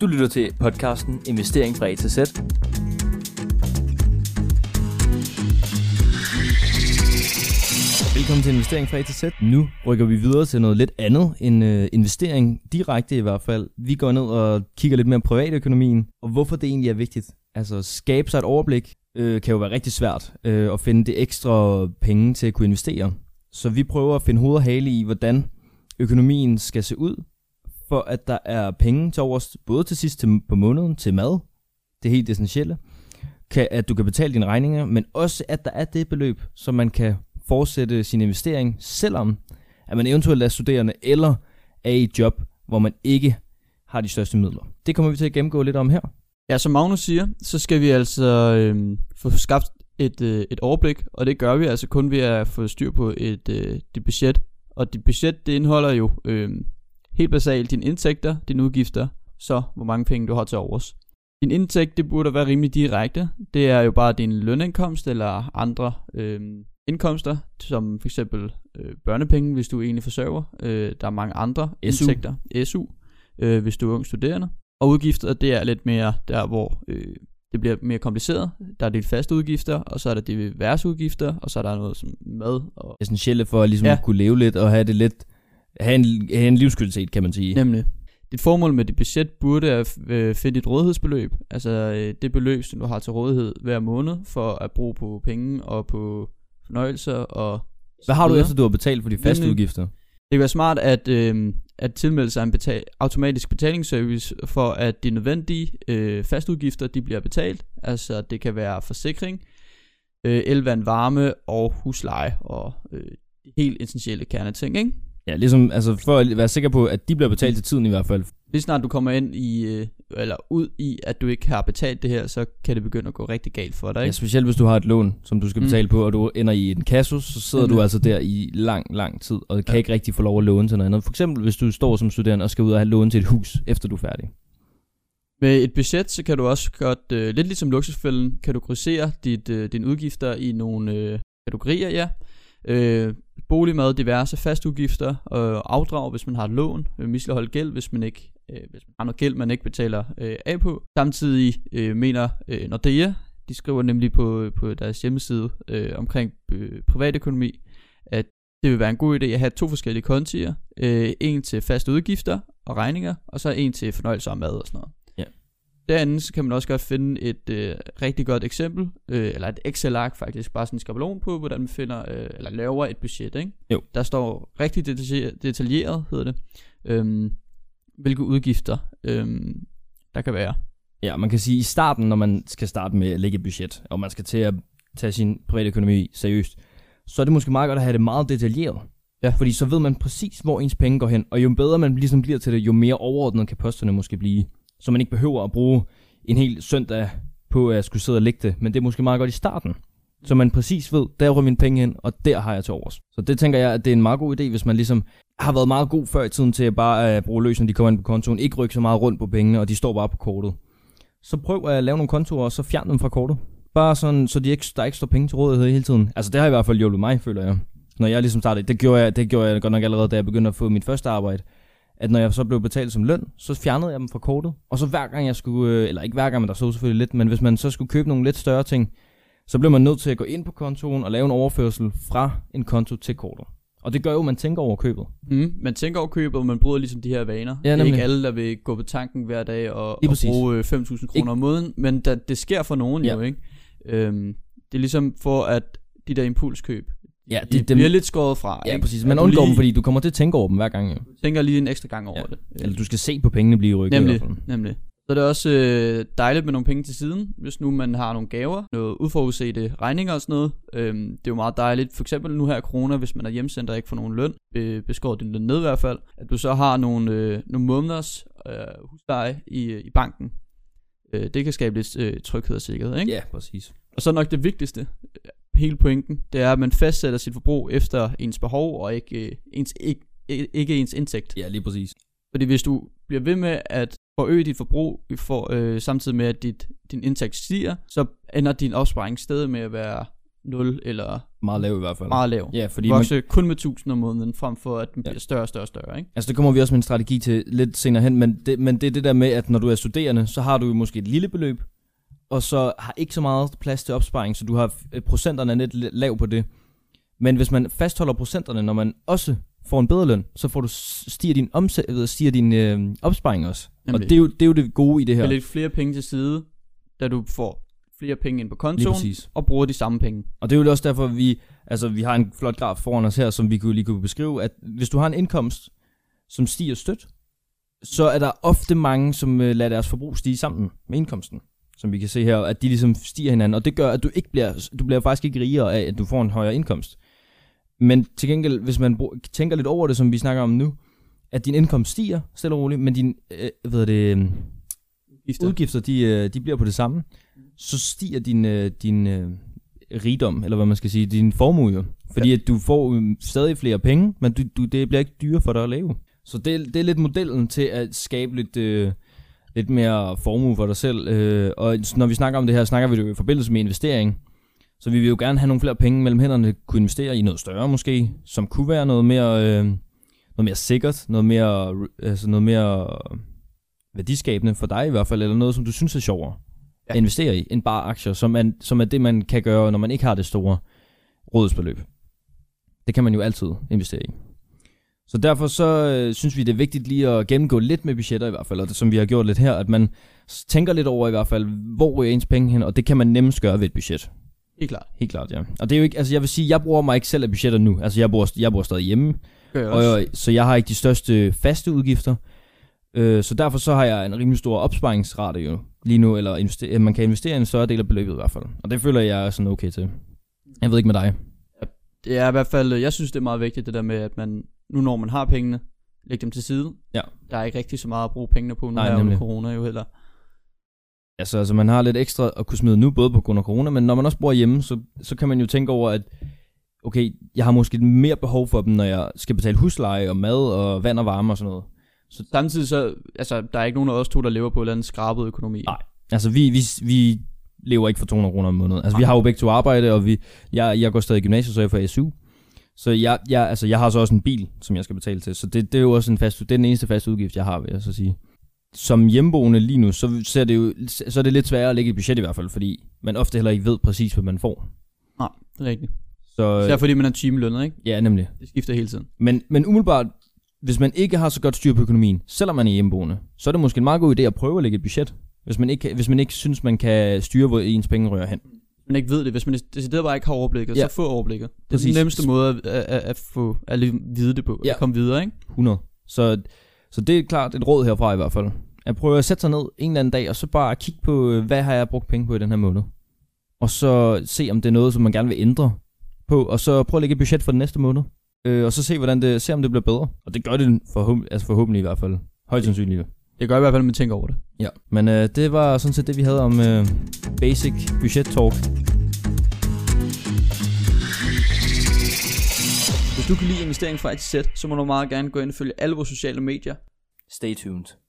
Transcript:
Du lytter til podcasten Investering fra A til Z. Velkommen til Investering fra A til Z. Nu rykker vi videre til noget lidt andet end øh, investering, direkte i hvert fald. Vi går ned og kigger lidt mere på privatøkonomien, og hvorfor det egentlig er vigtigt. Altså skabe sig et overblik øh, kan jo være rigtig svært øh, at finde det ekstra penge til at kunne investere. Så vi prøver at finde hoved og hale i, hvordan økonomien skal se ud, for at der er penge til overs, både til sidst til, på måneden, til mad, det er helt essentielle, kan, at du kan betale dine regninger, men også at der er det beløb, som man kan fortsætte sin investering, selvom at man eventuelt er studerende eller er i et job, hvor man ikke har de største midler. Det kommer vi til at gennemgå lidt om her. Ja, som Magnus siger, så skal vi altså øh, få skabt et, øh, et overblik, og det gør vi altså kun ved at få styr på et øh, det budget. Og dit budget, det indeholder jo øh, helt basalt dine indtægter, dine udgifter, så hvor mange penge du har til overs. Din indtægt, det burde være rimelig direkte. Det er jo bare din lønindkomst eller andre øh, indkomster, som for eksempel øh, børnepenge, hvis du egentlig forsørger. Øh, der er mange andre SU. indtægter. SU, øh, hvis du er ung studerende. Og udgifter, det er lidt mere der, hvor øh, det bliver mere kompliceret. Der er de faste udgifter, og så er der diverse udgifter, og så er der noget som mad. Og Essentielle for at ligesom ja. Kunne leve lidt og have det lidt, have en, have en livskvalitet, kan man sige. Nemlig. Dit formål med dit budget burde at øh, finde dit rådighedsbeløb, altså øh, det beløb, som du har til rådighed hver måned, for at bruge på penge og på fornøjelser og Hvad har du efter, du har betalt for de faste Nemlig. udgifter? Det kan være smart at, øh, at tilmelde sig en betal- automatisk betalingsservice, for at de nødvendige øh, fastudgifter de bliver betalt. Altså det kan være forsikring, øh, elvand, varme og husleje og øh, de helt essentielle kerneting, ikke? Ja, ligesom altså for at være sikker på, at de bliver betalt til tiden i hvert fald. Lige snart du kommer ind i, øh, eller ud i, at du ikke har betalt det her, så kan det begynde at gå rigtig galt for dig, Ja, ikke? specielt hvis du har et lån, som du skal Mm. betale på, og du ender i en kasus, så sidder Nemlig. du altså der i lang, lang tid, og kan Ja. ikke rigtig få lov at låne til noget andet. For eksempel, hvis du står som studerende og skal ud og have lån til et hus, efter du er færdig. Med et budget, så kan du også godt, øh, lidt ligesom luksusfælden, kategorisere dit, øh, dine udgifter i nogle øh, kategorier, ja. Øh, boligmad, diverse fastudgifter, øh, afdrag, hvis man har et lån, øh, misligholdt gæld, hvis man ikke øh, hvis man har noget gæld, man ikke betaler øh, af på. Samtidig øh, mener øh, Nordea, de skriver nemlig på, på deres hjemmeside øh, omkring øh, privatøkonomi, at det vil være en god idé at have to forskellige kontier. Øh, en til faste udgifter og regninger, og så en til fornøjelse og mad og sådan noget. Derinde så kan man også godt finde et øh, rigtig godt eksempel, øh, eller et Excel-ark faktisk, bare sådan en skabelon på, hvordan man finder, øh, eller laver et budget, ikke? Jo. Der står rigtig detaljeret, detaljeret hedder det, øhm, hvilke udgifter øhm, der kan være. Ja, man kan sige, at i starten, når man skal starte med at lægge et budget, og man skal til at tage sin private økonomi seriøst, så er det måske meget godt at have det meget detaljeret. Ja. Fordi så ved man præcis, hvor ens penge går hen, og jo bedre man ligesom bliver til det, jo mere overordnet kan posterne måske blive. Så man ikke behøver at bruge en hel søndag på at skulle sidde og lægge det, men det er måske meget godt i starten. Så man præcis ved, der rører mine penge hen, og der har jeg til overs. Så det tænker jeg, at det er en meget god idé, hvis man ligesom har været meget god før i tiden til at bare uh, bruge løs, når de kommer ind på kontoen. Ikke rykke så meget rundt på pengene, og de står bare på kortet. Så prøv at lave nogle kontoer, og så fjern dem fra kortet. Bare sådan, så de ikke, der ikke står penge til rådighed hele tiden. Altså det har i hvert fald hjulpet mig, føler jeg. Når jeg ligesom startede, det gjorde jeg, det gjorde jeg godt nok allerede, da jeg begyndte at få mit første arbejde. At når jeg så blev betalt som løn, så fjernede jeg dem fra kortet. Og så hver gang jeg skulle, øh, eller ikke hver gang, men der så selvfølgelig lidt, men hvis man så skulle købe nogle lidt større ting, så blev man nødt til at gå ind på kontoen og lave en overførsel fra en konto til kortet. Og det gør jo, at man tænker over købet. Mm. Man tænker over købet, og man bryder ligesom de her vaner. Ja, det er nemlig. ikke alle, der vil gå på tanken hver dag og, og bruge øh, 5.000 kroner om måneden, men da, det sker for nogen Ja. jo, ikke? Øhm, det er ligesom for, at de der impulskøb, Ja, de, det, de bliver lidt skåret fra. ja ikke? præcis. Man du undgår lige dem, fordi du kommer til at tænke over dem hver gang. Jo. tænker lige en ekstra gang over Ja. det. Eller du skal se på pengene blive rykket. i Nemlig, hvert fald. nemlig. Så er det også øh, dejligt med nogle penge til siden, hvis nu man har nogle gaver, noget uforudsete regninger og sådan noget. Øhm, det er jo meget dejligt, for eksempel nu her corona, hvis man er hjemsendt og ikke får nogen løn, øh, beskåret din løn ned i hvert fald, at du så har nogle, øh, nogle måneders øh, husleje i, i banken. Øh, det kan skabe lidt øh, tryghed og sikkerhed, ikke? Ja, præcis. Og så nok det vigtigste, øh, hele pointen, det er, at man fastsætter sit forbrug efter ens behov og ikke, øh, ens, ikke, ikke ens indtægt. Ja, lige præcis. Fordi hvis du bliver ved med at forøge dit forbrug, for, øh, samtidig med at dit, din indtægt stiger, så ender din opsparing stadig med at være 0 eller meget lav i hvert fald. Meget lav. Ja, fordi man, Vokse kun med 1000 om måneden, frem for at den Ja. bliver større og større og større, ikke? altså det kommer vi også med en strategi til lidt senere hen, men det, men det er det der med, at når du er studerende, så har du jo måske et lille beløb, og så har ikke så meget plads til opsparing, så du har øh, procenterne er lidt la- lav på det. Men hvis man fastholder procenterne, når man også får en bedre løn, så får du stiger din, omsæt, ved, stiger din øh, opsparing også. Jamen, og det er, jo, det er jo det gode i det her. Ja. lidt flere penge til side, da du får flere penge ind på kontoen, og bruger de samme penge. Og det er jo også derfor, vi, altså, vi har en flot graf foran os her, som vi kunne lige kunne beskrive, at hvis du har en indkomst, som stiger stødt, så er der ofte mange, som øh, lader deres forbrug stige sammen med indkomsten. Som vi kan se her, at de ligesom stiger hinanden. Og det gør, at du ikke bliver, du bliver faktisk ikke rigere af, at du får en højere indkomst. Men til gengæld, hvis man tænker lidt over det, som vi snakker om nu, at din indkomst stiger stille og roligt, men din øh, hvad det, øh, Udgifter. udgifter, de, øh, de bliver på det samme, så stiger din, øh, din øh, rigdom, eller hvad man skal sige, din formue jo. Fordi at du får øh, stadig flere penge, men du, du, det bliver ikke dyre for dig at leve. Så det, det er lidt modellen til at skabe lidt, øh, lidt mere formue for dig selv. Øh, og når vi snakker om det her, snakker vi det jo i forbindelse med investering. Så vi vil jo gerne have nogle flere penge mellem hænderne, kunne investere i noget større måske, som kunne være noget mere, øh, noget mere sikkert, noget mere, altså noget mere værdiskabende for dig i hvert fald, eller noget, som du synes er sjovere Ja. at investere i, end bare aktier, som er, som er det, man kan gøre, når man ikke har det store rådsbeløb. Det kan man jo altid investere i. Så derfor så øh, synes vi, det er vigtigt lige at gennemgå lidt med budgetter i hvert fald, og det, som vi har gjort lidt her, at man tænker lidt over i hvert fald, hvor er ens penge hen, og det kan man nemmest gøre ved et budget. Helt klart. Helt klart, ja. Og det er jo ikke, altså jeg vil sige, jeg bruger mig ikke selv af budgetter nu. Altså jeg bor, jeg bor stadig hjemme, jeg og, jeg, så jeg har ikke de største faste udgifter. Øh, så derfor så har jeg en rimelig stor opsparingsrate jo lige nu, eller invester, man kan investere en større del af beløbet i hvert fald. Og det føler jeg er sådan okay til. Jeg ved ikke med dig. Det er i hvert fald, jeg synes det er meget vigtigt det der med, at man, nu når man har pengene, lægge dem til side. Ja. Der er ikke rigtig så meget at bruge pengene på, nu Nej, nemlig. corona jo heller. Altså, altså man har lidt ekstra at kunne smide nu, både på grund af corona, men når man også bor hjemme, så, så kan man jo tænke over, at okay, jeg har måske mere behov for dem, når jeg skal betale husleje og mad og vand og varme og sådan noget. Samtidig så, altså, der er ikke nogen af os to, der lever på en eller anden skrabet økonomi. Nej. Altså, vi, vi, vi lever ikke for 200 kroner om måneden. Altså, vi har jo begge to arbejde, og vi, jeg, jeg går stadig i gymnasiet, så jeg får SU. Så jeg, jeg, altså, jeg har så også en bil, som jeg skal betale til. Så det, det er jo også en fast, det er den eneste faste udgift, jeg har, vil jeg så sige. Som hjemmeboende lige nu, så, så, er det jo, så er det lidt sværere at lægge et budget i hvert fald, fordi man ofte heller ikke ved præcis, hvad man får. Nej, det er rigtigt. Så, Især fordi man er timelønnet, ikke? ja, nemlig. Det skifter hele tiden. Men, men umiddelbart, hvis man ikke har så godt styr på økonomien, selvom man er hjemmeboende, så er det måske en meget god idé at prøve at lægge et budget. Hvis man ikke, hvis man ikke synes, man kan styre, hvor ens penge rører hen. Man ikke ved det. Hvis man decideret bare ikke har overblikket, Ja. så få overblikket. Det er Præcis. den nemmeste måde at, at, at, få at vide det på. Ja. At komme videre, ikke? 100. Så, så det er klart et råd herfra i hvert fald. At prøve at sætte sig ned en eller anden dag, og så bare kigge på, øh, hvad har jeg brugt penge på i den her måned. Og så se, om det er noget, som man gerne vil ændre på, og så prøve at lægge et budget for den næste måned. Øh, og så se, hvordan det, se, om det bliver bedre. Og det gør det forhåbentlig, altså forhåbentlig i hvert fald. Højst sandsynligt. Det gør i hvert fald, at man tænker over det. Ja. Men øh, det var sådan set det, vi havde om øh, basic budget talk. Hvis du kan lide investering fra til Z, så må du meget gerne gå ind og følge alle vores sociale medier. Stay tuned.